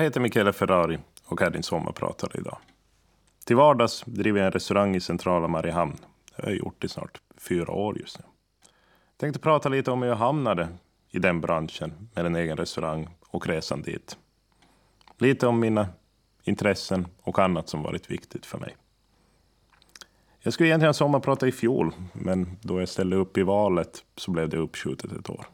Jag heter Michele Ferrari och är din sommarpratare idag. Till vardags driver jag en restaurang i centrala Mariehamn. Det har jag gjort i snart fyra år just nu. Jag tänkte prata lite om hur jag hamnade i den branschen med en egen restaurang och resan dit. Lite om mina intressen och annat som varit viktigt för mig. Jag skulle egentligen sommarprata i fjol, men då jag ställde upp i valet så blev det uppskjutet ett år.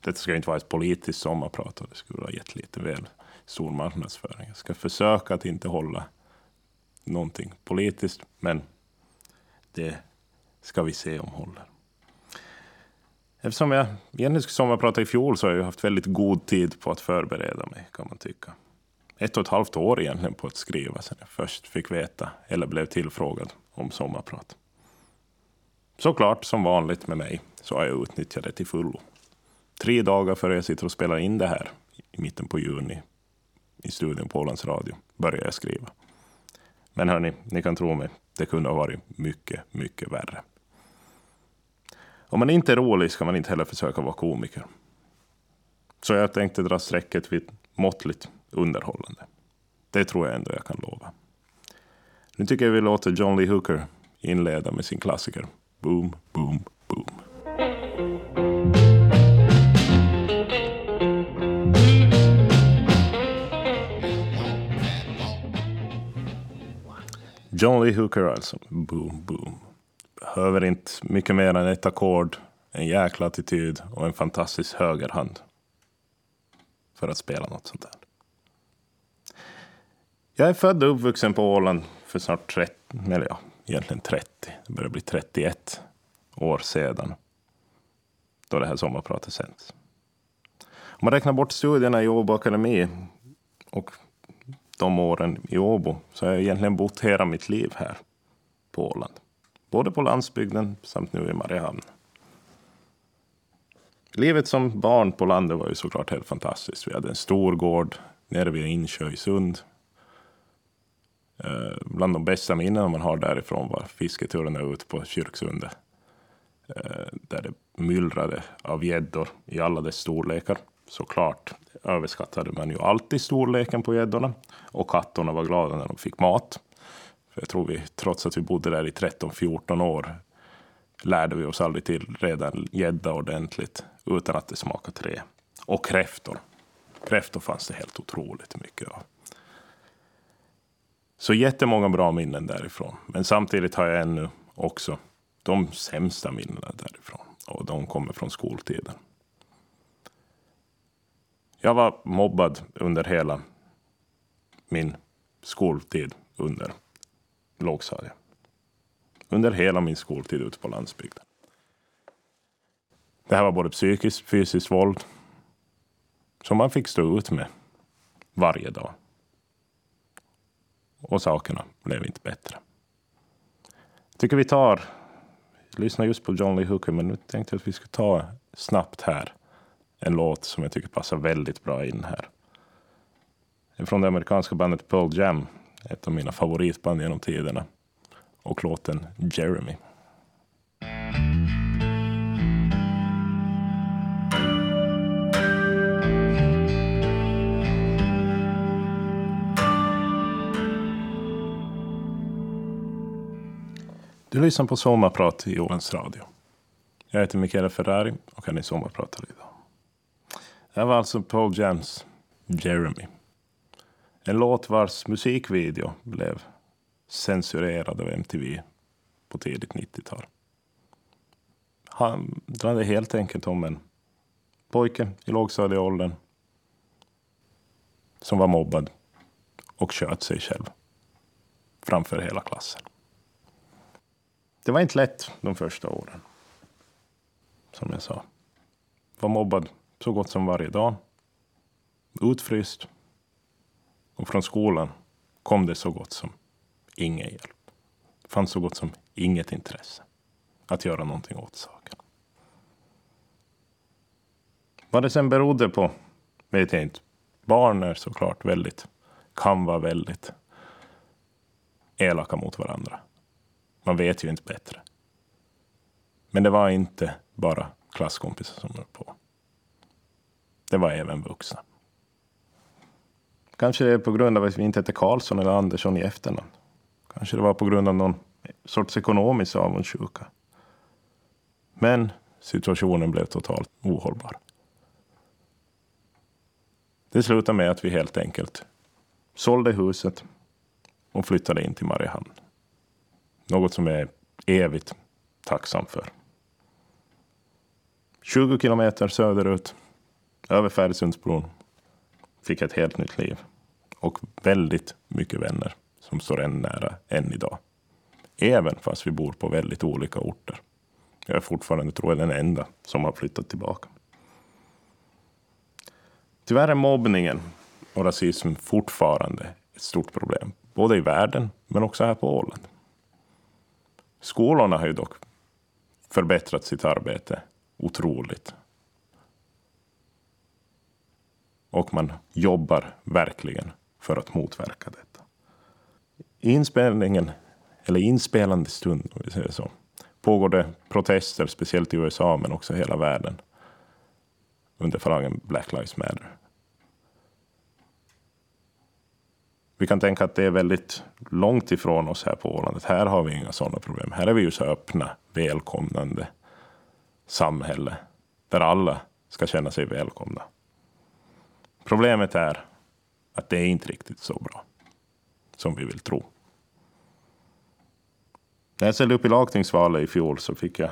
Detta ska inte vara ett politiskt sommarprat, det skulle ha gett lite väl stor marknadsföring. Jag ska försöka att inte hålla någonting politiskt, men det ska vi se om håller. Eftersom jag egentligen skulle sommarprata i fjol så har jag haft väldigt god tid på att förbereda mig, kan man tycka. Ett och ett halvt år egentligen på att skriva sen jag först fick veta, eller blev tillfrågad, om sommarprat. Såklart, som vanligt med mig, så har jag utnyttjat det till fullo. Tre dagar före jag sitter och spelar in det här, i mitten på juni, i studion på Ålands Radio, började jag skriva. Men hörni, ni kan tro mig, det kunde ha varit mycket, mycket värre. Om man inte är rolig ska man inte heller försöka vara komiker. Så jag tänkte dra strecket vid måttligt underhållande. Det tror jag ändå jag kan lova. Nu tycker jag vi låter John Lee Hooker inleda med sin klassiker Boom, boom, boom. John Lee Hooker alltså. Boom, boom. Behöver inte mycket mer än ett ackord, en jäkla attityd och en fantastisk högerhand. För att spela något sånt där. Jag är född och uppvuxen på Åland för snart 30, eller ja, egentligen 30. Det börjar bli 31 år sedan. Då det här sommarpratet sänds. Om man räknar bort studierna i Åbo Akademi och de åren i Åbo så har jag egentligen bott hela mitt liv här på Åland. Både på landsbygden samt nu i Mariehamn. Livet som barn på landet var ju såklart helt fantastiskt. Vi hade en stor gård nere vid Insjö i Sund. Eh, bland de bästa minnen man har därifrån var fisketurerna ut på Kyrksundet. Eh, där det myllrade av gäddor i alla dess storlekar. Såklart överskattade man ju alltid storleken på gäddorna. Och katterna var glada när de fick mat. För jag tror vi, trots att vi bodde där i 13-14 år, lärde vi oss aldrig till redan gädda ordentligt utan att det smakade trä. Och kräftor. Kräftor fanns det helt otroligt mycket av. Så jättemånga bra minnen därifrån. Men samtidigt har jag ännu också de sämsta minnena därifrån. Och de kommer från skoltiden. Jag var mobbad under hela min skoltid under lågstadiet. Under hela min skoltid ute på landsbygden. Det här var både psykiskt, och fysiskt våld som man fick stå ut med varje dag. Och sakerna blev inte bättre. Jag tycker vi tar, jag lyssnar just på John Lee Hooker, men nu tänkte jag att vi skulle ta snabbt här en låt som jag tycker passar väldigt bra in här. Är från det amerikanska bandet Pearl Jam, ett av mina favoritband genom tiderna. Och låten Jeremy. Du lyssnar på Sommarprat i Ålands Radio. Jag heter Michele Ferrari och kan din sommarprata lite. Det var alltså Paul Jams Jeremy. En låt vars musikvideo blev censurerad av MTV på tidigt 90-tal. Han handlade helt enkelt om en pojke i lågstadieåldern som var mobbad och sköt sig själv framför hela klassen. Det var inte lätt de första åren. Som jag sa. Var mobbad så gott som varje dag. Utfryst. Och från skolan kom det så gott som ingen hjälp. Det fanns så gott som inget intresse att göra någonting åt saken. Vad det sen berodde på vet jag inte. Barn är såklart väldigt, kan vara väldigt elaka mot varandra. Man vet ju inte bättre. Men det var inte bara klasskompisar som höll på. Det var även vuxna. Kanske det är på grund av att vi inte heter Karlsson eller Andersson i efternamn. Kanske det var på grund av någon sorts ekonomisk avundsjuka. Men situationen blev totalt ohållbar. Det slutade med att vi helt enkelt sålde huset och flyttade in till Mariehamn. Något som jag är evigt tacksam för. 20 kilometer söderut, över Färjsundsbron, fick jag ett helt nytt liv. Och väldigt mycket vänner som står än nära än idag. Även fast vi bor på väldigt olika orter. Jag är fortfarande, tror jag, den enda som har flyttat tillbaka. Tyvärr är mobbningen och rasism fortfarande ett stort problem. Både i världen, men också här på Åland. Skolorna har ju dock förbättrat sitt arbete otroligt. Och man jobbar verkligen för att motverka detta. Inspelningen, eller inspelande stund, om vi säger så, pågår det protester, speciellt i USA men också i hela världen, under falangen Black Lives Matter. Vi kan tänka att det är väldigt långt ifrån oss här på Åland. Här har vi inga sådana problem. Här är vi ju så öppna, välkomnande samhälle där alla ska känna sig välkomna. Problemet är att det är inte riktigt så bra som vi vill tro. När jag ställde upp i lagtingsvalet i fjol så fick jag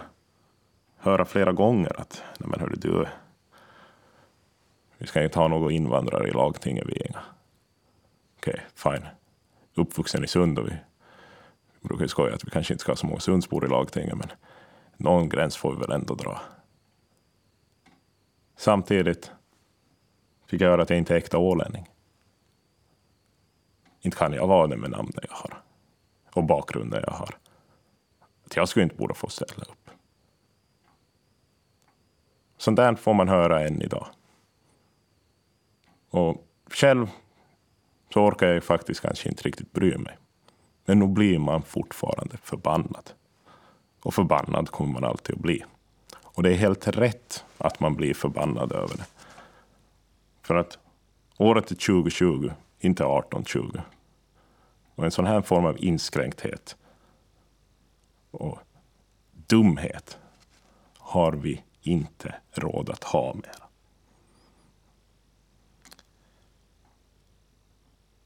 höra flera gånger att Nej, men hörru, du, vi ska inte ha några invandrare i lagtinget. Vi inga. Okej, okay, fine. Uppvuxen i Sund och vi brukar ju skoja att vi kanske inte ska ha så många Sundsbor i lagtinget, men någon gräns får vi väl ändå dra. Samtidigt fick jag höra att jag inte är äkta ålänning. Inte kan jag vara det med namnet jag har och bakgrunden jag har. Att jag skulle inte borde få ställa upp. Sånt där får man höra än idag. Och själv så orkar jag faktiskt kanske inte riktigt bry mig. Men nog blir man fortfarande förbannad. Och förbannad kommer man alltid att bli. Och det är helt rätt att man blir förbannad över det. För att året är 2020, inte 1820. Och en sån här form av inskränkthet och dumhet har vi inte råd att ha mer.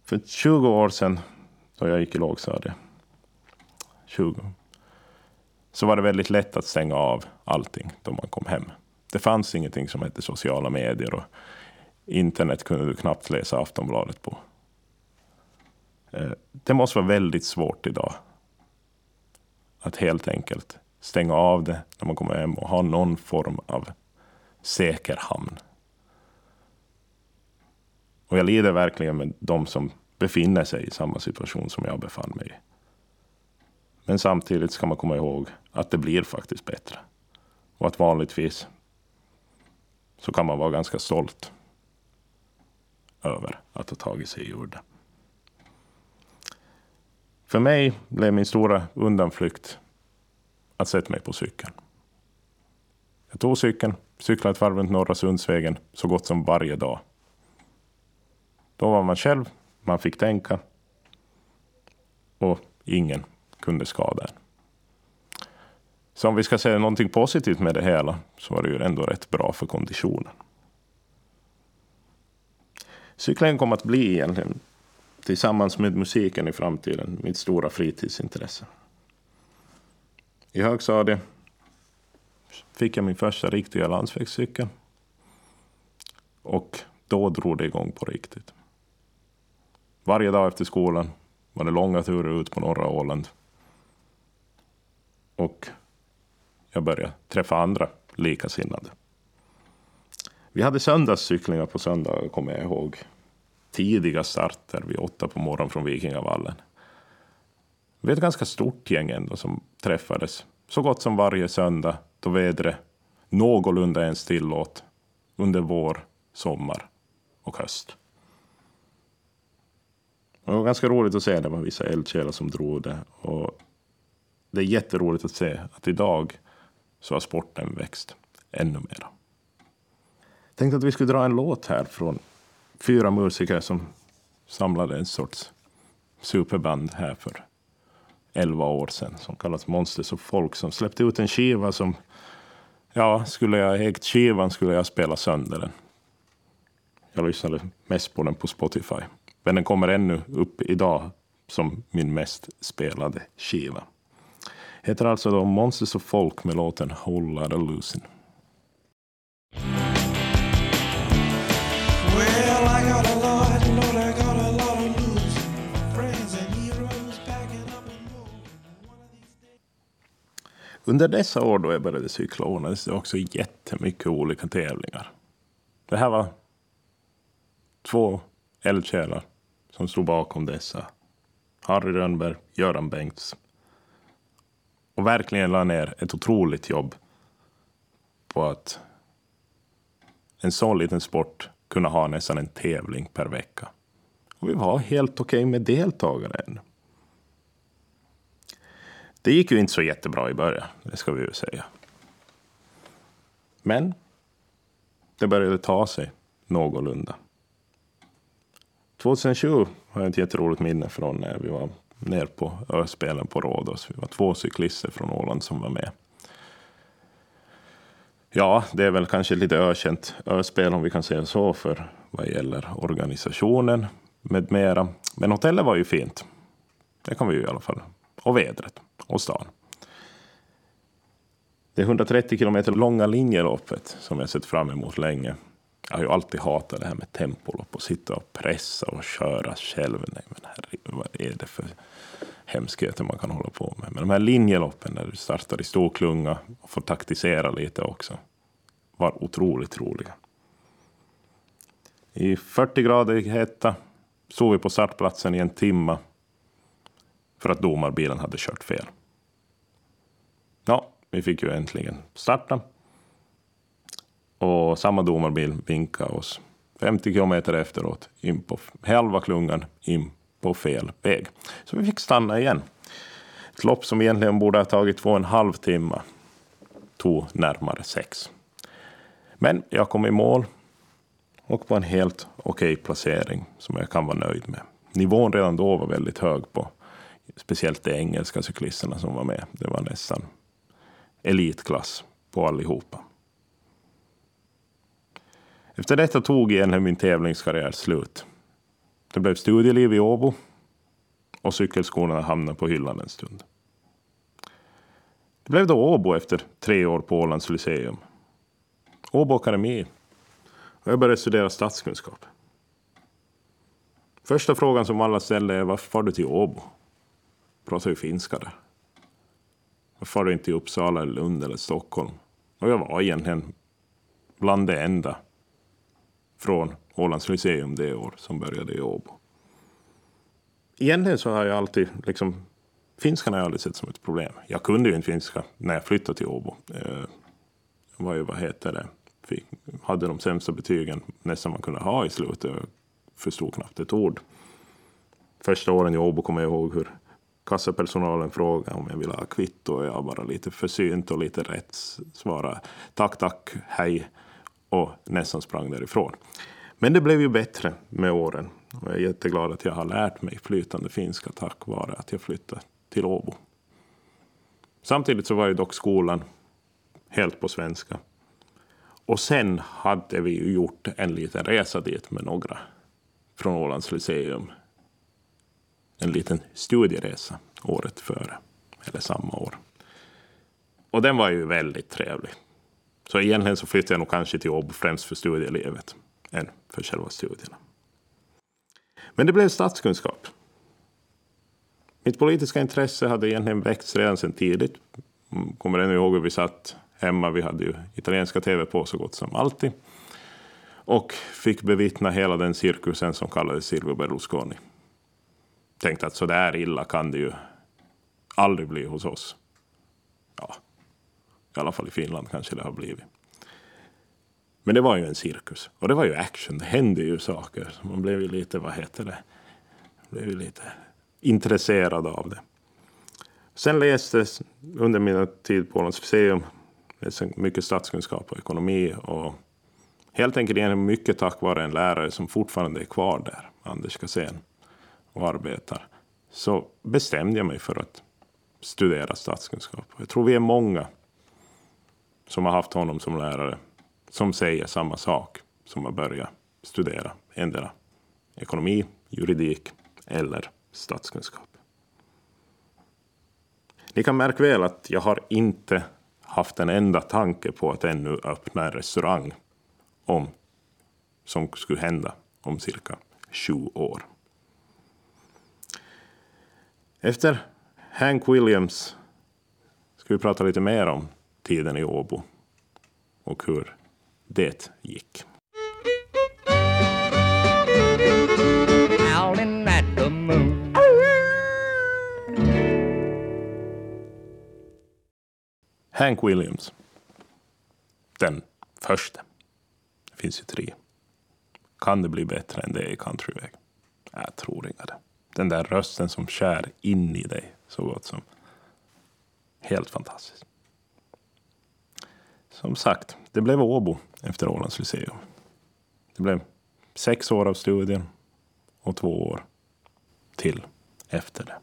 För 20 år sedan, då jag gick i lågstadiet, 20, så var det väldigt lätt att stänga av allting då man kom hem. Det fanns ingenting som hette sociala medier och internet kunde du knappt läsa Aftonbladet på. Eh, det måste vara väldigt svårt idag att helt enkelt stänga av det när man kommer hem och ha någon form av säker hamn. Och jag lider verkligen med de som befinner sig i samma situation som jag befann mig i. Men samtidigt ska man komma ihåg att det blir faktiskt bättre. Och att vanligtvis så kan man vara ganska stolt över att ha tagit sig ur det. För mig blev min stora undanflykt att sätta mig på cykeln. Jag tog cykeln, cyklade ett varv runt Norra Sundsvägen så gott som varje dag. Då var man själv, man fick tänka och ingen kunde skada en. Så om vi ska säga någonting positivt med det hela så var det ju ändå rätt bra för konditionen. Cyklingen kom att bli egentligen, tillsammans med musiken i framtiden, mitt stora fritidsintresse. I högstadiet fick jag min första riktiga landsvägscykel. Och då drog det igång på riktigt. Varje dag efter skolan var det långa turer ut på norra Åland. Och jag började träffa andra likasinnade. Vi hade söndagscyklingar på söndag, kommer jag ihåg. Tidiga starter vid åtta på morgonen från Vikingavallen. Vi var ett ganska stort gäng ändå som träffades så gott som varje söndag då vädret någorlunda ens tillåt under vår, sommar och höst. Det var ganska roligt att se. Det var vissa eldsjälar som drog det. Och det är jätteroligt att se att idag så har sporten växt ännu mer. Jag tänkte att vi skulle dra en låt här från fyra musiker som samlade en sorts superband här för 11 år sedan som kallas Monsters of Folk som släppte ut en skiva som ja, skulle jag ägt skivan skulle jag spela sönder den. Jag lyssnade mest på den på Spotify. Men den kommer ännu upp idag som min mest spelade skiva. Heter alltså då Monsters of Folk med låten Whole Lotta Losing. Under dessa år då jag började cykla ordnades det också jättemycket olika tävlingar. Det här var två eldsjälar som stod bakom dessa. Harry Rönnberg, Göran Bengts. Och verkligen la ner ett otroligt jobb på att en sån liten sport kunna ha nästan en tävling per vecka. Och vi var helt okej okay med deltagare ännu. Det gick ju inte så jättebra i början, det ska vi ju säga. Men det började ta sig någorlunda. 2007 har jag ett jätteroligt minne från när vi var ner på Öspelen på Rhodos. Vi var två cyklister från Åland som var med. Ja, det är väl kanske lite ökänt öspel om vi kan säga så för vad gäller organisationen med mera. Men hotellet var ju fint. Det kan vi ju i alla fall. Och vädret och stan. Det 130 kilometer långa linjeloppet som jag sett fram emot länge. Jag har ju alltid hatat det här med tempolopp och sitta och pressa och köra själv. Nej, men herregud, vad är det för hemskheter man kan hålla på med? Men de här linjeloppen där du startar i stor klunga och får taktisera lite också var otroligt roliga. I 40 grader hetta stod vi på startplatsen i en timme för att domarbilen hade kört fel. Ja, vi fick ju äntligen starta. Och samma domarbil vinkade oss 50 kilometer efteråt in på halva klungan in på fel väg. Så vi fick stanna igen. Ett lopp som egentligen borde ha tagit två och en halv timme tog närmare sex. Men jag kom i mål och på en helt okej okay placering som jag kan vara nöjd med. Nivån redan då var väldigt hög på speciellt de engelska cyklisterna som var med. Det var nästan elitklass på allihopa. Efter detta tog egentligen min tävlingskarriär slut. Det blev studieliv i Åbo och cykelskolorna hamnade på hyllan en stund. Det blev då Åbo efter tre år på Ålands Lyceum. Åbo Akademi. Och jag började studera statskunskap. Första frågan som alla ställde är varför far du till Åbo? Pratar ju finska där. Varför far du inte till Uppsala, eller Lund eller Stockholm? Och jag var egentligen bland det enda från Ålands Lyceum det år som började i Åbo. Egentligen så har jag alltid liksom Finskan har jag aldrig sett som ett problem. Jag kunde ju inte finska när jag flyttade till Åbo. Eh, jag var ju, vad heter det, fick, hade de sämsta betygen nästan man kunde ha i slutet. Jag förstod knappt ett ord. Första åren i Åbo kommer jag ihåg hur kassapersonalen frågade om jag ville ha kvitto och jag bara lite försynt och lite rätt svarade tack, tack, hej och nästan sprang därifrån. Men det blev ju bättre med åren och jag är jätteglad att jag har lärt mig flytande finska tack vare att jag flyttade till Åbo. Samtidigt så var ju dock skolan helt på svenska. Och sen hade vi ju gjort en liten resa dit med några från Ålands Lyceum. En liten studieresa året före, eller samma år. Och den var ju väldigt trevlig. Så egentligen så flyttade jag nog kanske till Åbo främst för studielivet än för själva studierna. Men det blev statskunskap. Mitt politiska intresse hade egentligen väckts redan sedan tidigt. Kommer ännu ihåg hur vi satt hemma. Vi hade ju italienska tv på så gott som alltid. Och fick bevittna hela den cirkusen som kallades Silvio Berlusconi. Tänkte att så där illa kan det ju aldrig bli hos oss. Ja, i alla fall i Finland kanske det har blivit. Men det var ju en cirkus. Och det var ju action. Det hände ju saker. Man blev ju lite, vad heter det? Blev ju lite intresserad av det. Sen lästes under min tid på Ålands museum mycket statskunskap och ekonomi och Helt enkelt mycket tack vare en lärare som fortfarande är kvar där, Anders Kassén, och arbetar. Så bestämde jag mig för att studera statskunskap. Jag tror vi är många som har haft honom som lärare som säger samma sak som har börjat studera endera ekonomi, juridik eller statskunskap. Ni kan märka väl att jag har inte haft en enda tanke på att ännu öppna en restaurang om, som skulle hända om cirka 20 år. Efter Hank Williams ska vi prata lite mer om tiden i Åbo och hur det gick. Hank Williams. Den första. Det finns ju tre. Kan det bli bättre än det i countryväg? Jag tror inte det. Den där rösten som skär in i dig så gott som. Helt fantastiskt. Som sagt, det blev Åbo efter Ålands Lyceum. Det blev sex år av studier och två år till efter det.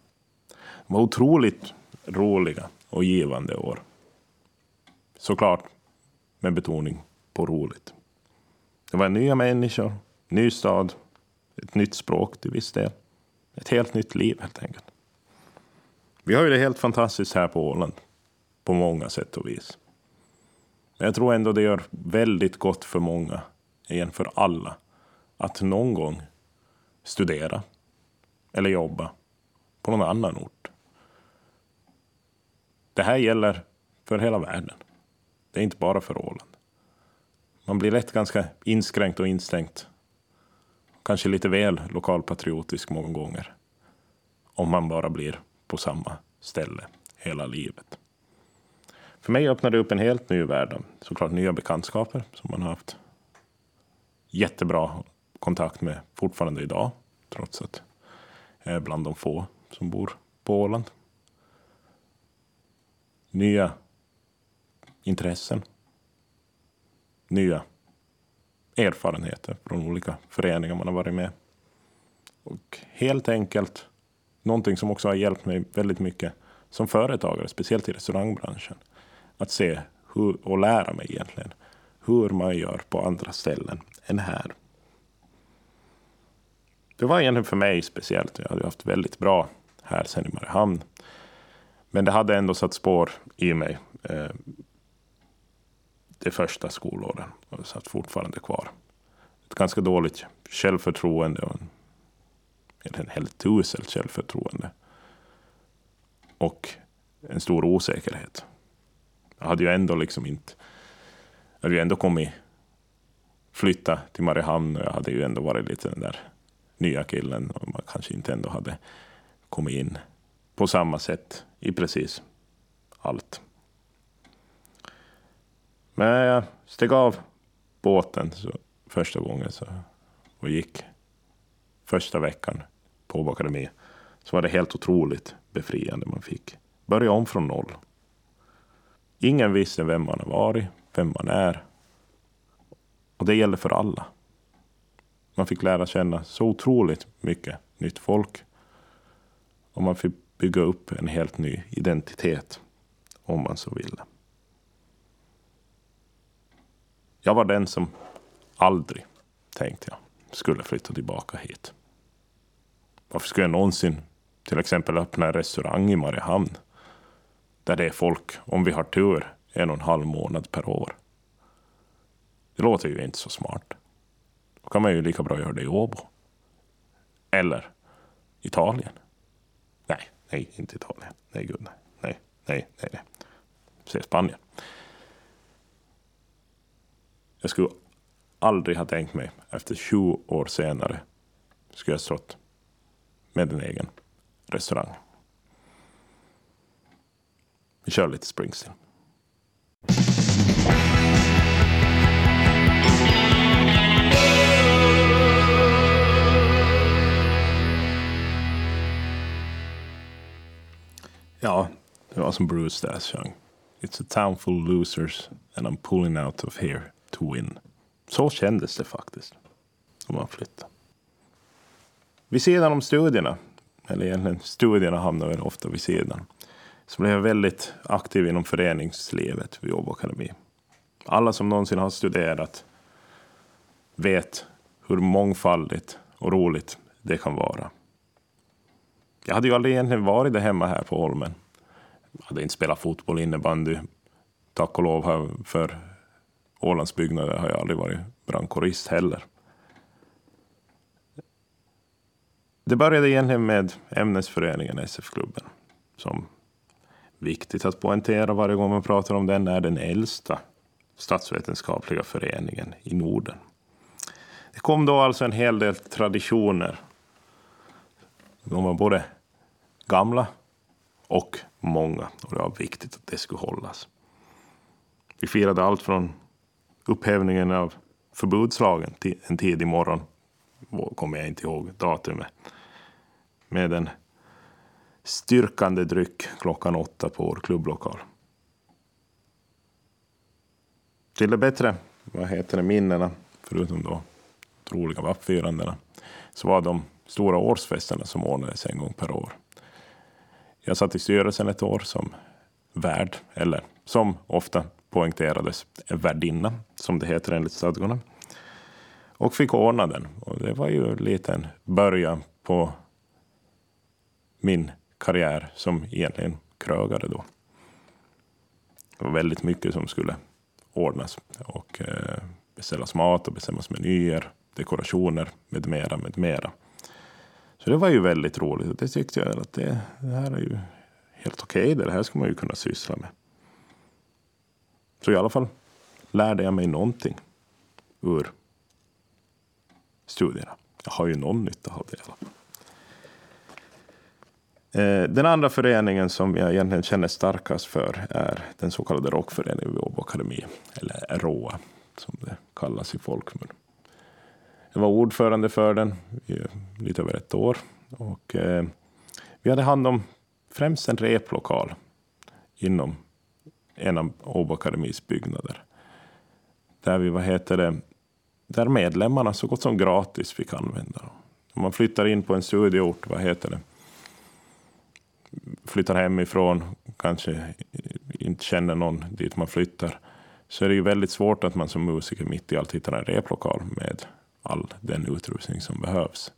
Det var otroligt roliga och givande år. Såklart med betoning på roligt. Det var nya människor, ny stad, ett nytt språk till viss del. Ett helt nytt liv helt enkelt. Vi har ju det helt fantastiskt här på Åland. På många sätt och vis. Men jag tror ändå det gör väldigt gott för många, igen för alla, att någon gång studera eller jobba på någon annan ort. Det här gäller för hela världen. Det är inte bara för Åland. Man blir lätt ganska inskränkt och instängt. Kanske lite väl lokalpatriotisk många gånger. Om man bara blir på samma ställe hela livet. För mig öppnade det upp en helt ny värld. Såklart nya bekantskaper som man har haft jättebra kontakt med fortfarande idag. Trots att jag är bland de få som bor på Åland. Nya intressen. Nya erfarenheter från olika föreningar man har varit med. Och helt enkelt någonting som också har hjälpt mig väldigt mycket som företagare, speciellt i restaurangbranschen. Att se hur, och lära mig egentligen hur man gör på andra ställen än här. Det var egentligen för mig speciellt. Jag hade haft väldigt bra här sen i Mariehamn. Men det hade ändå satt spår i mig. Eh, de första skolåren. Och satt fortfarande kvar. Ett ganska dåligt självförtroende och en, en helt uselt självförtroende. Och en stor osäkerhet. Jag hade ju ändå liksom inte... Jag hade ju ändå kommit flytta till Mariehamn och jag hade ju ändå varit lite den där nya killen och man kanske inte ändå hade kommit in på samma sätt i precis allt. Men jag steg av båten så, första gången så, och gick första veckan på Åbo Akademi. Så var det helt otroligt befriande. Man fick börja om från noll. Ingen visste vem man har varit, vem man är. Och det gäller för alla. Man fick lära känna så otroligt mycket nytt folk. Och man fick bygga upp en helt ny identitet, om man så ville. Jag var den som aldrig, tänkte jag, skulle flytta tillbaka hit. Varför skulle jag någonsin till exempel öppna en restaurang i Mariehamn? Där det är folk, om vi har tur, en och en halv månad per år. Det låter ju inte så smart. Då kan man ju lika bra göra det i Åbo. Eller Italien. Nej, nej, inte Italien. Nej, gud, nej. Nej, nej, nej. nej. Se Spanien. Jag skulle aldrig ha tänkt mig, efter 20 år senare, skulle jag stått med en egen restaurang. Vi kör lite Springsteen. Ja, det var som Bruce där sjöng. It's a town full of losers and I'm pulling out of here to win. Så kändes det faktiskt. Om man flyttade. Vid sidan om studierna, eller egentligen studierna hamnar väl ofta vid sidan, så blev jag väldigt aktiv inom föreningslivet vid Åbo Akademi. Alla som någonsin har studerat vet hur mångfaldigt och roligt det kan vara. Jag hade ju aldrig egentligen varit där hemma här på Holmen. Jag hade inte spelat fotboll, innebandy. Tack och lov för Ålandsbyggnader har jag aldrig varit brandkårist heller. Det började egentligen med ämnesföreningen SF-klubben. Som viktigt att poängtera varje gång man pratar om den är den äldsta statsvetenskapliga föreningen i Norden. Det kom då alltså en hel del traditioner. De var både gamla och många. Och det var viktigt att det skulle hållas. Vi firade allt från upphävningen av förbudslagen en tidig morgon, kommer jag inte ihåg datumet, med en styrkande dryck klockan åtta på vår klubblokal. Till det bättre, vad heter det, minnena, förutom då troliga vappfirandena, så var de stora årsfesterna som ordnades en gång per år. Jag satt i styrelsen ett år som värd, eller som ofta poängterades, värdinna, som det heter enligt stadgarna. Och fick ordna den. Och det var ju lite en början på min karriär som egentligen krögare då. Det var väldigt mycket som skulle ordnas och eh, beställas mat och bestämmas menyer, dekorationer med mera, med mera. Så det var ju väldigt roligt. Det tyckte jag att det, det här är ju helt okej. Okay. Det här ska man ju kunna syssla med. Så i alla fall lärde jag mig någonting ur studierna. Jag har ju någon nytta av det i alla fall. Den andra föreningen som jag egentligen känner starkast för är den så kallade rockföreningen vid Åbo Akademi, eller ROA som det kallas i folkmun. Jag var ordförande för den i lite över ett år och eh, vi hade hand om främst en replokal inom en av Åbo Akademis byggnader. Där vi, vad heter det, där medlemmarna så gott som gratis fick använda dem. Om man flyttar in på en studieort, vad heter det, flyttar hemifrån, kanske inte känner någon dit man flyttar, så är det ju väldigt svårt att man som musiker mitt i allt hittar en replokal med all den utrustning som behövs.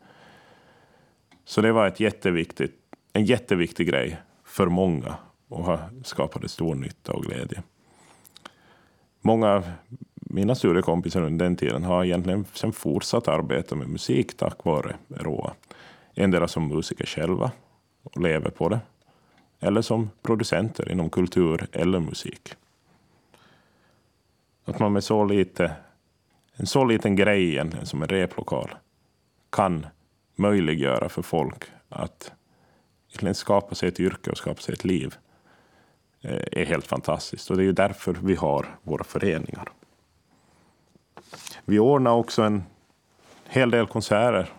Så det var ett jätteviktigt, en jätteviktig grej för många och har skapat stor nytta och glädje. Många mina studiekompisar under den tiden har egentligen sen fortsatt arbeta med musik tack vare ROA. Endera som musiker själva och lever på det, eller som producenter inom kultur eller musik. Att man med så lite, en så liten grej egentligen som en replokal kan möjliggöra för folk att skapa sig ett yrke och skapa sig ett liv eh, är helt fantastiskt. Och det är ju därför vi har våra föreningar. Vi ordnade också en hel del konserter.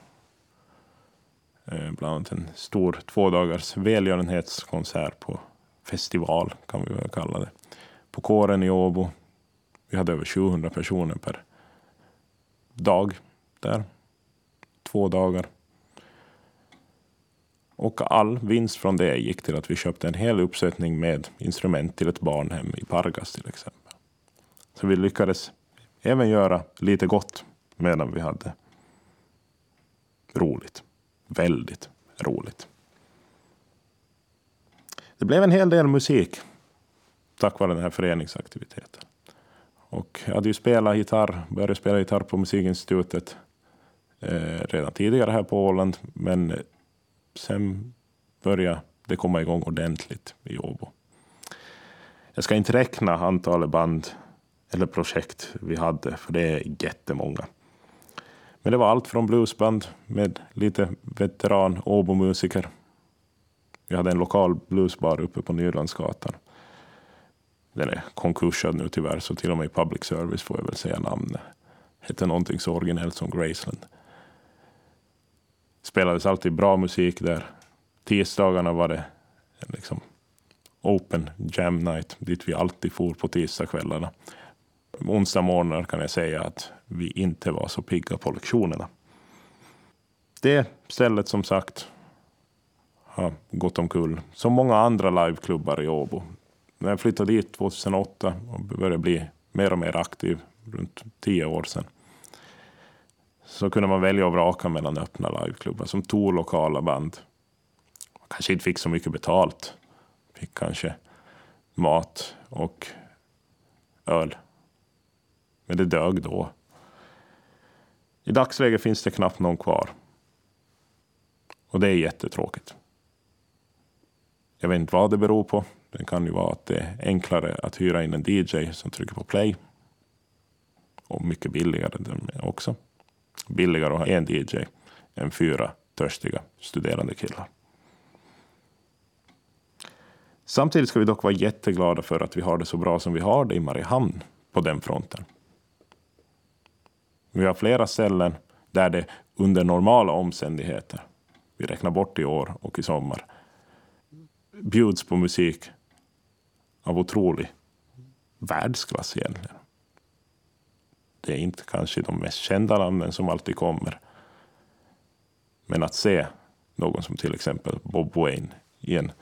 Eh, bland annat en stor tvådagars välgörenhetskonsert på festival, kan vi väl kalla det. På kåren i Åbo. Vi hade över 700 personer per dag där. Två dagar. Och all vinst från det gick till att vi köpte en hel uppsättning med instrument till ett barnhem i Pargas till exempel. Så vi lyckades även göra lite gott medan vi hade roligt. Väldigt roligt. Det blev en hel del musik tack vare den här föreningsaktiviteten. Och jag hade ju spelat gitarr, började spela gitarr på Musikinstitutet eh, redan tidigare här på Åland, men sen började det komma igång ordentligt i Åbo. Jag ska inte räkna antalet band eller projekt vi hade, för det är jättemånga. Men det var allt från bluesband med lite veteran Åbo-musiker. Vi hade en lokal bluesbar uppe på Nylandsgatan. Den är konkursad nu tyvärr, så till och med i public service får jag väl säga namnet. Hette någonting så originellt som Graceland spelades alltid bra musik där. Tisdagarna var det liksom open jam night dit vi alltid for på tisdagskvällarna onsdag morgnar kan jag säga att vi inte var så pigga på lektionerna. Det stället som sagt har gått omkull, som många andra liveklubbar i Åbo. När jag flyttade dit 2008 och började bli mer och mer aktiv, runt tio år sedan, så kunde man välja och vraka mellan öppna liveklubbar som tog lokala band. Man kanske inte fick så mycket betalt. Fick kanske mat och öl. Men det dög då. I dagsläget finns det knappt någon kvar. Och det är jättetråkigt. Jag vet inte vad det beror på. Det kan ju vara att det är enklare att hyra in en DJ som trycker på play. Och mycket billigare också. Billigare att ha en DJ än fyra törstiga studerande killar. Samtidigt ska vi dock vara jätteglada för att vi har det så bra som vi har det i Mariehamn på den fronten. Vi har flera ställen där det under normala omständigheter, vi räknar bort i år och i sommar, bjuds på musik av otrolig världsklass egentligen. Det är inte kanske de mest kända namnen som alltid kommer. Men att se någon som till exempel Bob Wayne i en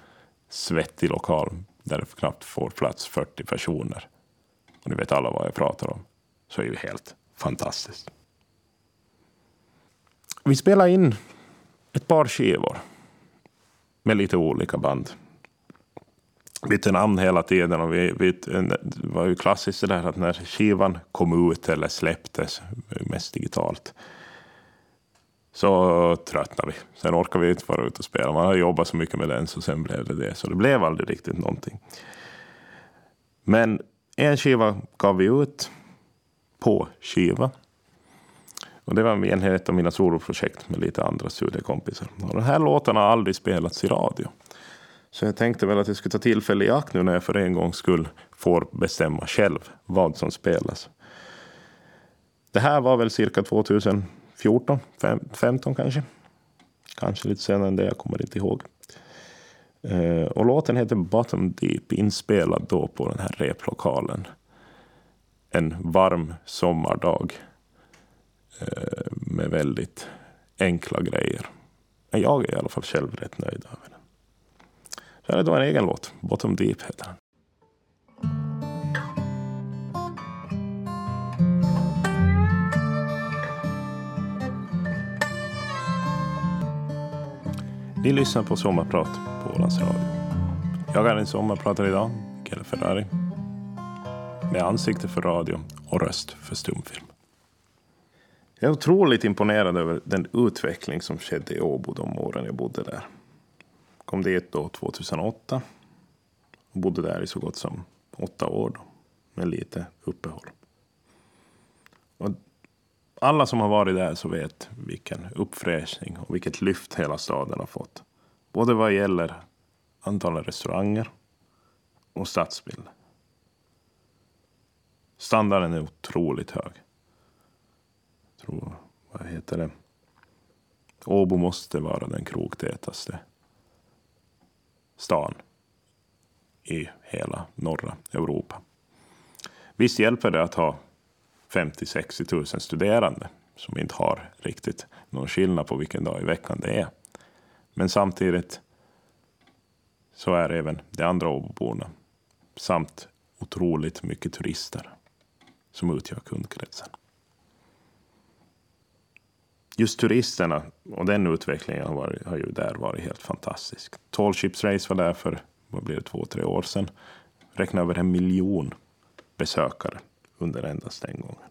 svettig lokal där det knappt får plats 40 personer. Och ni vet alla vad jag pratar om. Så är det ju helt fantastiskt. Vi spelar in ett par skivor med lite olika band. Bytte namn hela tiden och vi, vi, det var ju klassiskt det där att när skivan kom ut eller släpptes, mest digitalt, så tröttnade vi. Sen orkade vi inte vara ute och spela. Man har jobbat så mycket med den så sen blev det det. Så det blev aldrig riktigt någonting. Men en skiva gav vi ut på skiva. Och det var en av mina soloprojekt med lite andra studiekompisar. Och den här låten har aldrig spelats i radio. Så jag tänkte väl att jag skulle ta tillfälle i akt nu när jag för en gång skull får bestämma själv vad som spelas. Det här var väl cirka 2014, 15 kanske. Kanske lite senare än det, jag kommer inte ihåg. Eh, och låten heter Bottom Deep, inspelad då på den här replokalen. En varm sommardag. Eh, med väldigt enkla grejer. Men jag är i alla fall själv rätt nöjd över den. Så det då en egen låt, Bottom Deep heter den. Ni lyssnar på Sommarprat på Ålands Radio. Jag är en sommarpratare idag, Mikael Ferrari. Med ansikte för radio och röst för stumfilm. Jag är otroligt imponerad över den utveckling som skedde i Åbo de åren jag bodde där. Kom dit då 2008 och bodde där i så gott som åtta år då, med lite uppehåll. Och alla som har varit där så vet vilken uppfräschning och vilket lyft hela staden har fått. Både vad gäller antalet restauranger och stadsbild. Standarden är otroligt hög. Jag tror, vad heter det? Åbo måste vara den krogtätaste stan i hela norra Europa. Visst hjälper det att ha 50-60 000 studerande som inte har riktigt någon skillnad på vilken dag i veckan det är. Men samtidigt så är även de andra Åboborna samt otroligt mycket turister som utgör kundkretsen. Just turisterna och den utvecklingen har, varit, har ju där varit helt fantastisk. Tall Ships Race var där för vad blir det, två, tre år sedan. Räknade över en miljon besökare under endast den gången.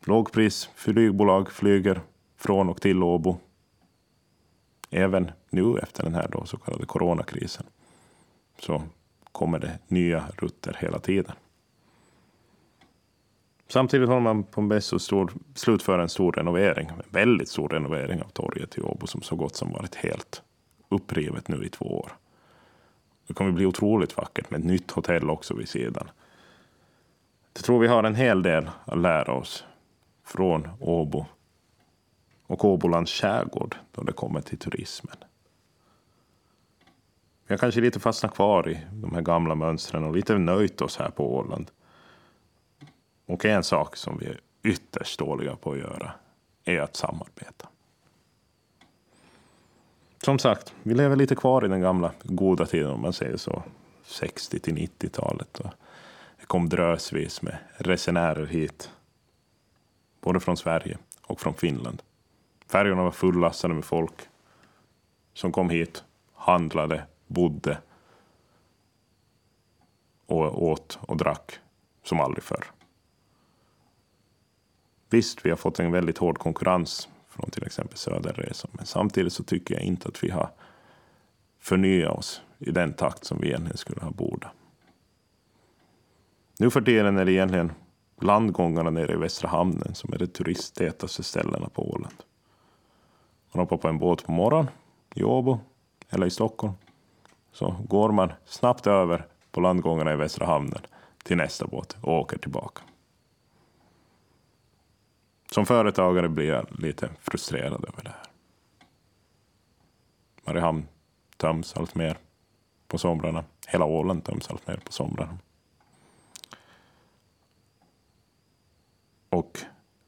Lågpris flygbolag flyger från och till Åbo. Även nu efter den här då, så kallade coronakrisen så kommer det nya rutter hela tiden. Samtidigt håller man på med stor, slutföra en stor renovering, en väldigt stor renovering av torget i Åbo som så gott som varit helt upprivet nu i två år. Det kommer bli otroligt vackert med ett nytt hotell också vid sidan. Jag tror vi har en hel del att lära oss från Åbo och Åbolands skärgård då det kommer till turismen. Vi har kanske lite fastnat kvar i de här gamla mönstren och lite nöjt oss här på Åland. Och en sak som vi är ytterst dåliga på att göra är att samarbeta. Som sagt, vi lever lite kvar i den gamla goda tiden om man säger så. 60 till 90-talet. Det kom drösvis med resenärer hit. Både från Sverige och från Finland. Färjorna var fullastade med folk som kom hit, handlade, bodde och åt och drack som aldrig förr. Visst, vi har fått en väldigt hård konkurrens från till exempel Söderresor, men samtidigt så tycker jag inte att vi har förnyat oss i den takt som vi egentligen skulle ha borde. Nu för tiden är det egentligen landgångarna nere i Västra hamnen som är de turisttätaste ställena på Åland. Man hoppar på en båt på morgonen i Åbo eller i Stockholm så går man snabbt över på landgångarna i Västra hamnen till nästa båt och åker tillbaka. Som företagare blir jag lite frustrerad över det här. Mariehamn töms allt mer på somrarna. Hela Åland töms allt mer på somrarna. Och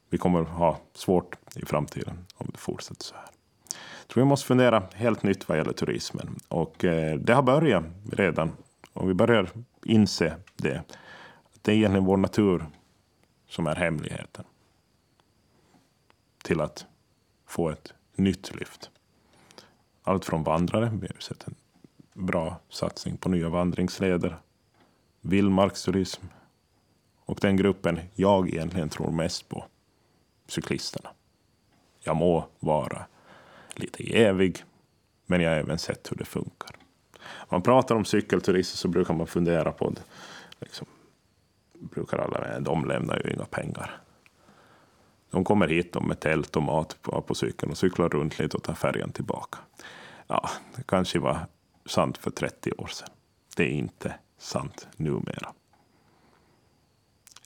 vi kommer ha svårt i framtiden om det fortsätter så här. Jag tror vi måste fundera helt nytt vad gäller turismen. Och eh, det har börjat redan. Och vi börjar inse det. Det är egentligen vår natur som är hemligheten till att få ett nytt lyft. Allt från vandrare, vi har sett en bra satsning på nya vandringsleder, vildmarksturism och den gruppen jag egentligen tror mest på, cyklisterna. Jag må vara lite evig, men jag har även sett hur det funkar. Om man pratar om cykelturister så brukar man fundera på det. Liksom, brukar alla, de lämnar ju inga pengar. De kommer hit med tält och mat på, på cykeln och cyklar runt lite och tar färjan tillbaka. Ja, det kanske var sant för 30 år sedan. Det är inte sant numera.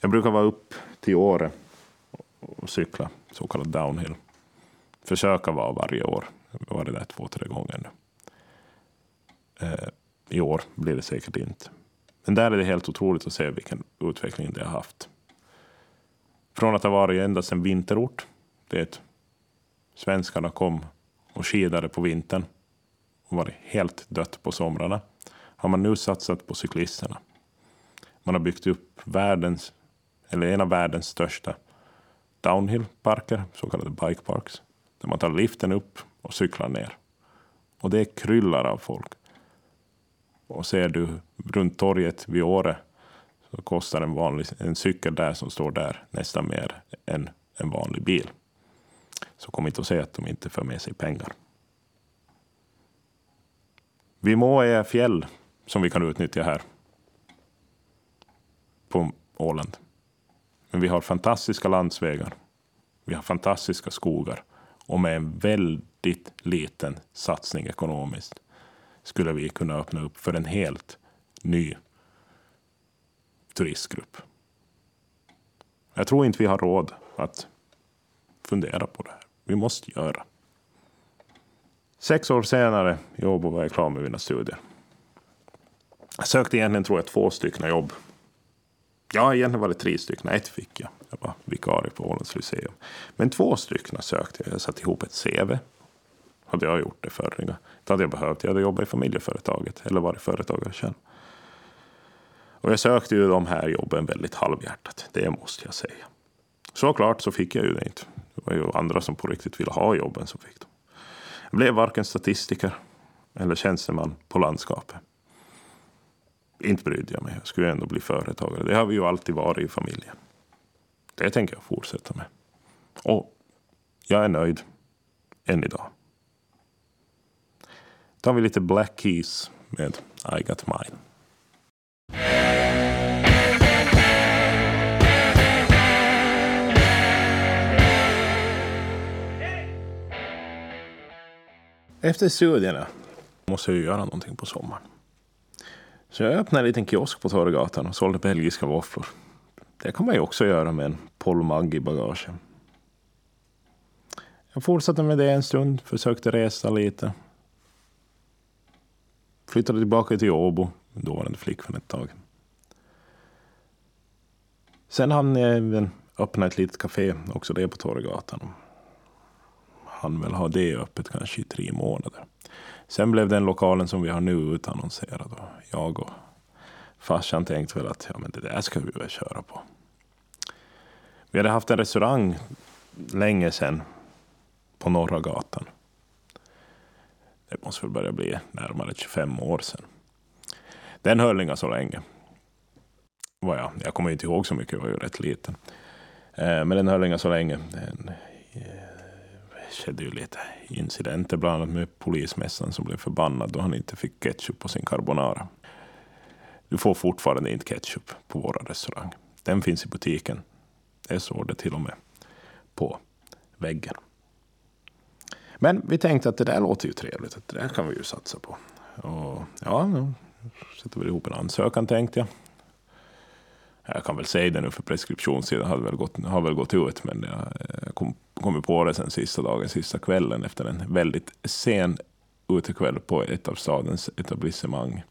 Jag brukar vara upp till Åre och cykla så kallad downhill. Försöka vara varje år. Jag har varit där två, tre gånger nu. Eh, I år blir det säkert inte. Men där är det helt otroligt att se vilken utveckling det har haft. Från att ha varit endast en vinterort, det svenskarna kom och skidade på vintern och varit helt dött på somrarna, har man nu satsat på cyklisterna. Man har byggt upp världens, eller en av världens största downhillparker, så kallade bikeparks, där man tar liften upp och cyklar ner. Och det kryllar av folk. Och ser du runt torget vid Åre så kostar en, vanlig, en cykel där som står där nästan mer än en vanlig bil. Så kom inte och säg att de inte för med sig pengar. Vi må är fjäll som vi kan utnyttja här på Åland. Men vi har fantastiska landsvägar. Vi har fantastiska skogar. Och med en väldigt liten satsning ekonomiskt skulle vi kunna öppna upp för en helt ny turistgrupp. Jag tror inte vi har råd att fundera på det här. Vi måste göra. Sex år senare i Åbo var jag klar med mina studier. Jag sökte egentligen tror jag två stycken jobb. Ja, egentligen var det tre stycken. Ett fick jag. Jag var vikarie på Ålands Lyceum. Men två stycken sökte jag. Jag satte ihop ett CV. Hade jag gjort det förr? Det hade jag behövt. Jag hade jobbat i familjeföretaget eller varit företagare själv. Och jag sökte ju de här jobben väldigt halvhjärtat, det måste jag säga. Såklart så fick jag ju det inte. Det var ju andra som på riktigt ville ha jobben som fick dem. Jag blev varken statistiker eller tjänsteman på landskapet. Inte brydde jag mig, jag skulle ändå bli företagare. Det har vi ju alltid varit i familjen. Det tänker jag fortsätta med. Och jag är nöjd än idag. Då tar vi lite Black Keys med I Got Mine. Efter studierna måste jag göra någonting på sommaren. Så jag öppnade en liten kiosk på Torggatan och sålde belgiska våfflor. Det kan man ju också göra med en polmagg i bagaget. Jag fortsatte med det en stund, försökte resa lite. Flyttade tillbaka till Åbo, dåvarande flickvän ett tag. Sen hann jag även öppna ett litet café, också det på Torggatan. Han väl ha det öppet kanske i tre månader. Sen blev den lokalen som vi har nu utannonserad. Och jag och farsan tänkte väl att ja, men det där ska vi väl köra på. Vi hade haft en restaurang länge sedan på Norra gatan. Det måste väl börja bli närmare 25 år sedan. Den höll inga så länge. Var jag. jag kommer inte ihåg så mycket, jag var ju rätt liten. Eh, men den höll inga så länge. Den eh, skedde ju lite incidenter, bland annat med polismässan som blev förbannad då han inte fick ketchup på sin carbonara. Du får fortfarande inte ketchup på våra restaurang. Den finns i butiken. Det står det till och med på väggen. Men vi tänkte att det där låter ju trevligt. Att det där kan vi ju satsa på. Och ja, nu sätter vi ihop en ansökan tänkte jag. Jag kan väl säga det nu för preskriptionstiden har väl gått, har väl gått ut. Men jag eh, kom, kom på det sen sista dagen, sista kvällen efter en väldigt sen utekväll på ett av stadens etablissemang.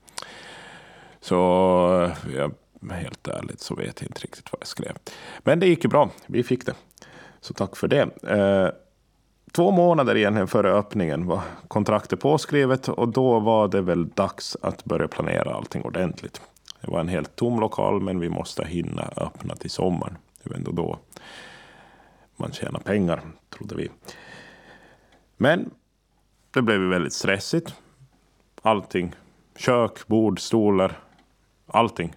Så jag, helt ärligt så vet jag inte riktigt vad jag skrev. Men det gick ju bra. Vi fick det. Så tack för det. Eh, två månader egentligen före öppningen var kontraktet påskrivet och då var det väl dags att börja planera allting ordentligt. Det var en helt tom lokal, men vi måste hinna öppna till sommaren. Det var ändå då man tjänar pengar, trodde vi. Men det blev väldigt stressigt. Allting, kök, bord, stolar, allting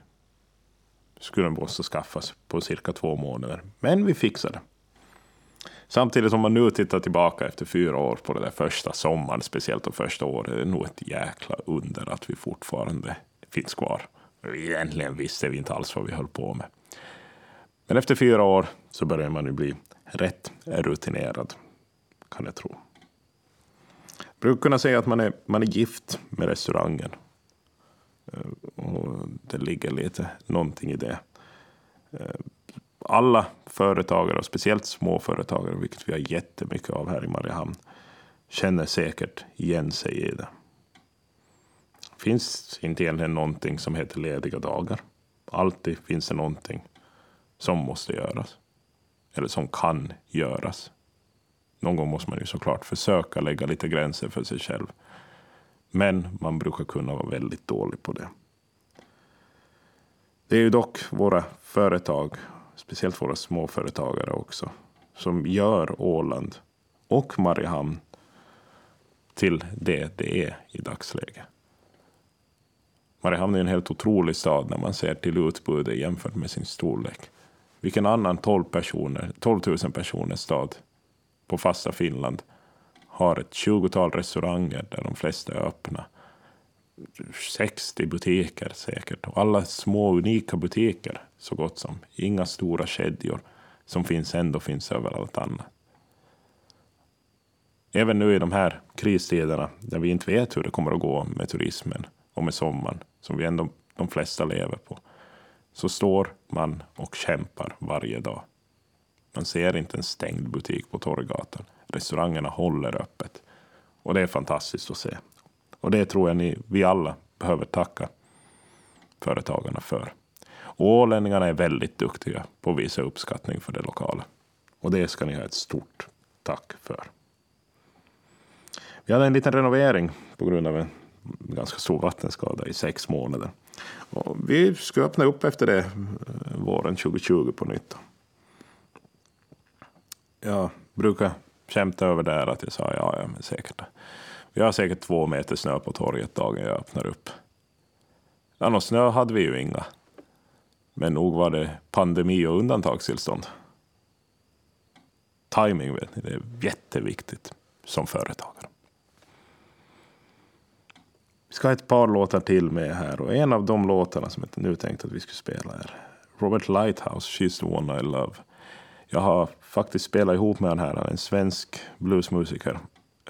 skulle måste skaffas på cirka två månader. Men vi fixade. Samtidigt som man nu tittar tillbaka efter fyra år på den där första sommaren, speciellt de första åren, är det nog ett jäkla under att vi fortfarande finns kvar. Egentligen visste vi inte alls vad vi höll på med. Men efter fyra år så börjar man ju bli rätt rutinerad, kan jag tro. Jag brukar kunna säga att man är, man är gift med restaurangen. Eh, och det ligger lite någonting i det. Eh, alla företagare, och speciellt småföretagare, vilket vi har jättemycket av här i Mariehamn, känner säkert igen sig i det. Det finns inte egentligen någonting som heter lediga dagar. Alltid finns det någonting som måste göras. Eller som kan göras. Någon gång måste man ju såklart försöka lägga lite gränser för sig själv. Men man brukar kunna vara väldigt dålig på det. Det är ju dock våra företag speciellt våra småföretagare också, som gör Åland och Mariehamn till det det är i dagsläget. Mariehamn är en helt otrolig stad när man ser till utbudet jämfört med sin storlek. Vilken annan 12, personer, 12 000 personers stad på fasta Finland har ett tjugotal restauranger där de flesta är öppna 60 butiker säkert. Och alla små unika butiker så gott som. Inga stora kedjor som finns ändå finns överallt annat. Även nu i de här kristiderna där vi inte vet hur det kommer att gå med turismen och med sommaren som vi ändå de flesta lever på. Så står man och kämpar varje dag. Man ser inte en stängd butik på Torggatan. Restaurangerna håller öppet. Och det är fantastiskt att se. Och det tror jag ni, vi alla behöver tacka företagarna för. Och ålänningarna är väldigt duktiga på att visa uppskattning för det lokala. Och det ska ni ha ett stort tack för. Vi hade en liten renovering på grund av en ganska stor vattenskada i sex månader. Och vi ska öppna upp efter det eh, våren 2020 på nytt. Jag brukar skämta över det här att jag sa ja, ja men säkert. Vi har säkert två meter snö på torget dagen jag öppnar upp. Ja, någon snö hade vi ju inga. Men nog var det pandemi och undantagstillstånd. Timing vet ni, det är jätteviktigt som företagare. Vi ska ha ett par låtar till med här och en av de låtarna som jag nu tänkte att vi skulle spela är Robert Lighthouse, She's the one I love. Jag har faktiskt spelat ihop med den här, en svensk bluesmusiker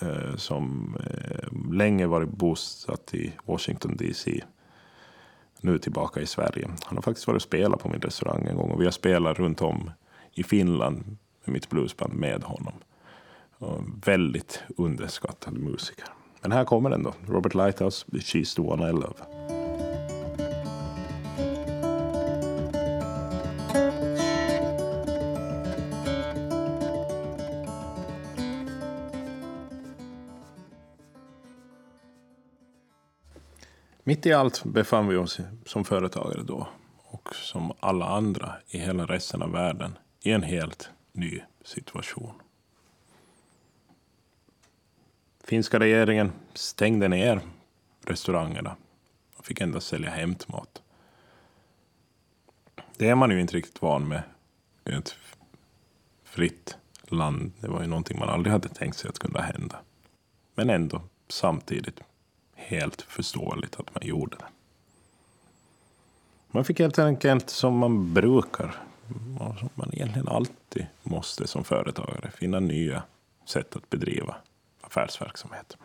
eh, som eh, länge varit bosatt i Washington DC. Nu tillbaka i Sverige. Han har faktiskt varit och spelat på min restaurang en gång och vi har spelat runt om i Finland med mitt bluesband med honom. Och väldigt underskattad musiker. Men här kommer den då. Robert Lighthouse, She's the one I love. Mitt i allt befann vi oss som företagare då och som alla andra i hela resten av världen i en helt ny situation. Finska regeringen stängde ner restaurangerna och fick endast sälja hämtmat. Det är man ju inte riktigt van med i ett fritt land. Det var ju någonting man aldrig hade tänkt sig att kunna hända. Men ändå samtidigt helt förståeligt att man gjorde det. Man fick helt enkelt som man brukar, som man egentligen alltid måste som företagare, finna nya sätt att bedriva affärsverksamhet.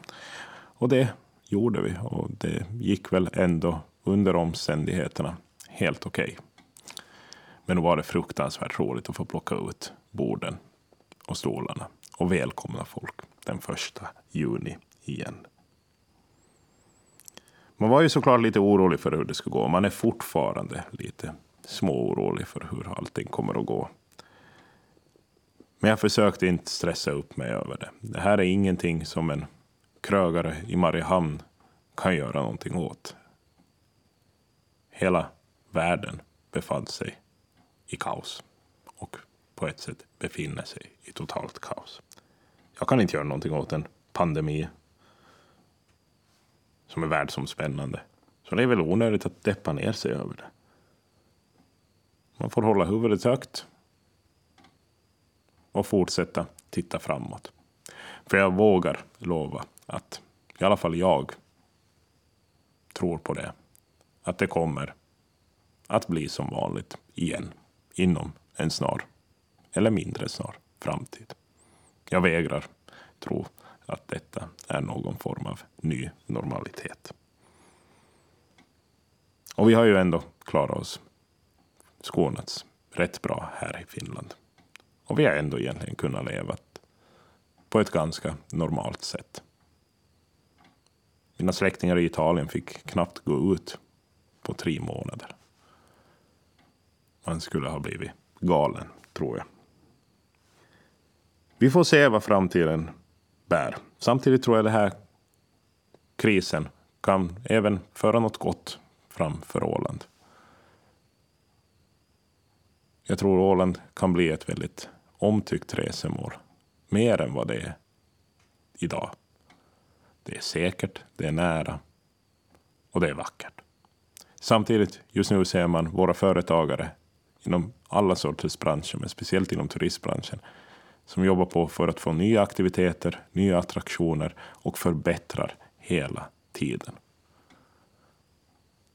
Och det gjorde vi och det gick väl ändå under omständigheterna helt okej. Okay. Men då var det fruktansvärt roligt att få plocka ut borden och stolarna och välkomna folk den första juni igen. Man var ju såklart lite orolig för hur det skulle gå. Man är fortfarande lite småorolig för hur allting kommer att gå. Men jag försökte inte stressa upp mig över det. Det här är ingenting som en krögare i Mariehamn kan göra någonting åt. Hela världen befann sig i kaos och på ett sätt befinner sig i totalt kaos. Jag kan inte göra någonting åt en pandemi som är världsomspännande. Så det är väl onödigt att deppa ner sig över det. Man får hålla huvudet högt och fortsätta titta framåt. För jag vågar lova att i alla fall jag tror på det. Att det kommer att bli som vanligt igen inom en snar eller mindre snar framtid. Jag vägrar tro att detta är någon form av ny normalitet. Och vi har ju ändå klarat oss, skonats rätt bra här i Finland. Och vi har ändå egentligen kunnat leva på ett ganska normalt sätt. Mina släktingar i Italien fick knappt gå ut på tre månader. Man skulle ha blivit galen, tror jag. Vi får se vad framtiden bär. Samtidigt tror jag den här krisen kan även föra något gott framför Åland. Jag tror Åland kan bli ett väldigt omtyckt resemål. Mer än vad det är idag. Det är säkert, det är nära och det är vackert. Samtidigt, just nu ser man våra företagare inom alla sorters branscher, men speciellt inom turistbranschen, som jobbar på för att få nya aktiviteter, nya attraktioner och förbättrar hela tiden.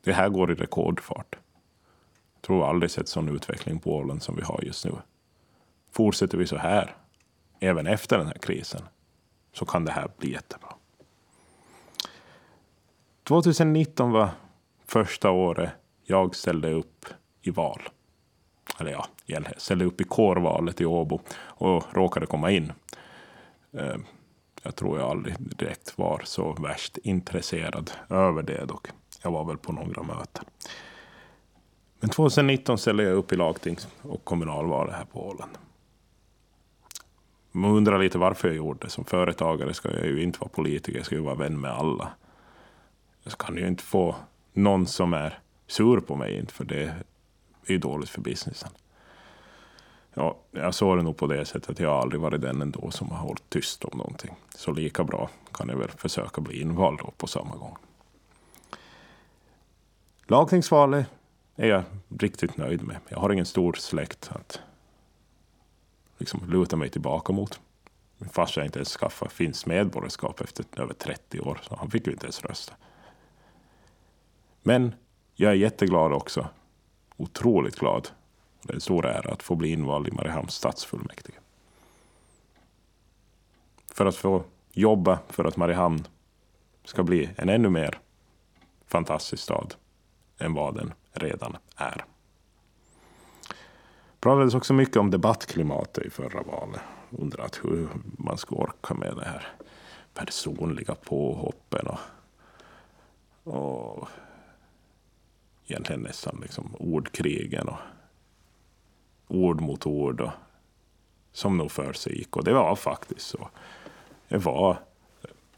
Det här går i rekordfart. Jag tror aldrig sett sån utveckling på Åland som vi har just nu. Fortsätter vi så här, även efter den här krisen, så kan det här bli jättebra. 2019 var första året jag ställde upp i val eller ja, jag ställde upp i kårvalet i Åbo och råkade komma in. Eh, jag tror jag aldrig direkt var så värst intresserad över det dock. Jag var väl på några möten. Men 2019 ställde jag upp i lagtings och kommunalvalet här på Åland. Man undrar lite varför jag gjorde det. Som företagare ska jag ju inte vara politiker, jag ska ju vara vän med alla. Jag kan ju inte få någon som är sur på mig, för det är ju dåligt för businessen. Ja, jag såg det nog på det sättet att jag aldrig varit den ändå som har hållit tyst om någonting. Så lika bra kan jag väl försöka bli invald då på samma gång. Lagtingsvalet är jag riktigt nöjd med. Jag har ingen stor släkt att liksom luta mig tillbaka mot. Min farsa har inte ens skaffat finns medborgarskap efter över 30 år, så han fick ju inte ens rösta. Men jag är jätteglad också otroligt glad. Det är en stor ära att få bli invald i Mariehamns stadsfullmäktige. För att få jobba för att Mariehamn ska bli en ännu mer fantastisk stad än vad den redan är. Det pratades också mycket om debattklimatet i förra valet. Undrat hur man ska orka med det här personliga påhoppen och, och egentligen nästan liksom ordkrigen och ord mot ord. Och, som nog för sig gick. Och det var faktiskt så. Det var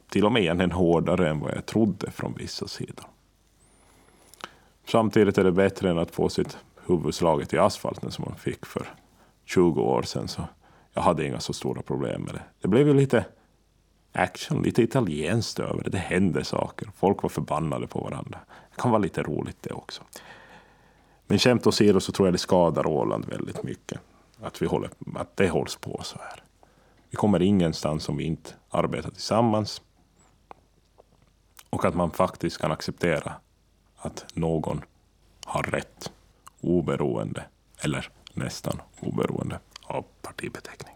till och med egentligen hårdare än vad jag trodde från vissa sidor. Samtidigt är det bättre än att få sitt huvudslaget i asfalten som man fick för 20 år sedan. Så jag hade inga så stora problem med det. Det blev ju lite action, lite italienskt över det. Det hände saker. Folk var förbannade på varandra. Det kan vara lite roligt det också. Men skämt åsido så tror jag det skadar Åland väldigt mycket. Att, vi håller, att det hålls på så här. Vi kommer ingenstans om vi inte arbetar tillsammans. Och att man faktiskt kan acceptera att någon har rätt oberoende, eller nästan oberoende, av partibeteckning.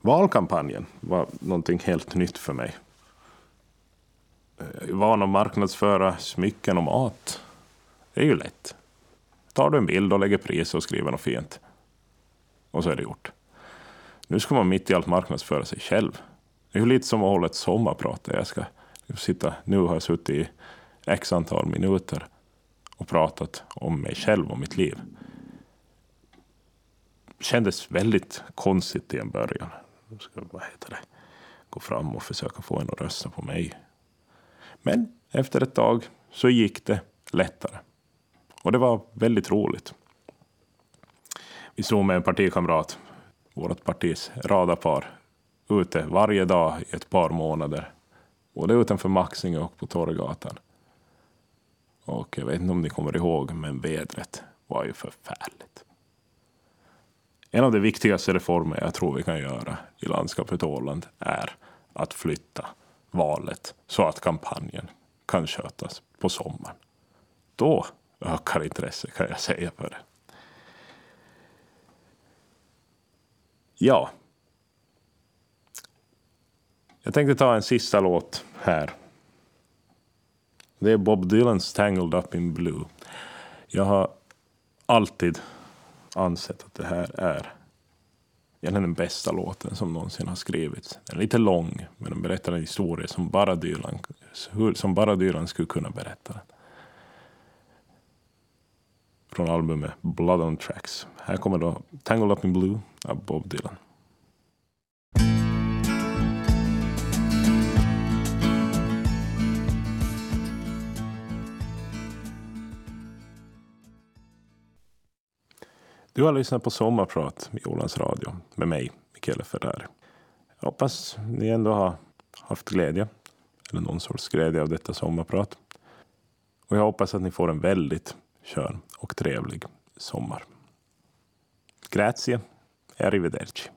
Valkampanjen var någonting helt nytt för mig. Jag är van att marknadsföra smycken och mat. Det är ju lätt. Tar du en bild och lägger pris och skriver något fint. Och så är det gjort. Nu ska man mitt i allt marknadsföra sig själv. Det är ju lite som att hålla ett sommarprat. Jag ska sitta, nu har jag suttit i x antal minuter och pratat om mig själv och mitt liv. Det kändes väldigt konstigt i en början. Jag ska, vad heter det, gå fram och försöka få en att rösta på mig. Men efter ett tag så gick det lättare. Och det var väldigt roligt. Vi stod med en partikamrat, vårt partis radarpar, ute varje dag i ett par månader. Både utanför Maxinge och på Torggatan. Och jag vet inte om ni kommer ihåg, men vädret var ju förfärligt. En av de viktigaste reformer jag tror vi kan göra i landskapet Åland är att flytta valet så att kampanjen kan skötas på sommaren. Då ökar intresset kan jag säga för det. Ja. Jag tänkte ta en sista låt här. Det är Bob Dylans Tangled Up in Blue. Jag har alltid ansett att det här är egentligen den bästa låten som någonsin har skrivits. Den är lite lång, men den berättar en historia som bara Dylan, som bara Dylan skulle kunna berätta. Från albumet Blood on Tracks. Här kommer då Tangled Up in Blue av Bob Dylan. Du har lyssnat på Sommarprat i Ålands Radio med mig, Mikael Ferrari. Jag hoppas ni ändå har haft glädje, eller någon sorts glädje av detta sommarprat. Och jag hoppas att ni får en väldigt skön och trevlig sommar. Grazie arrivederci.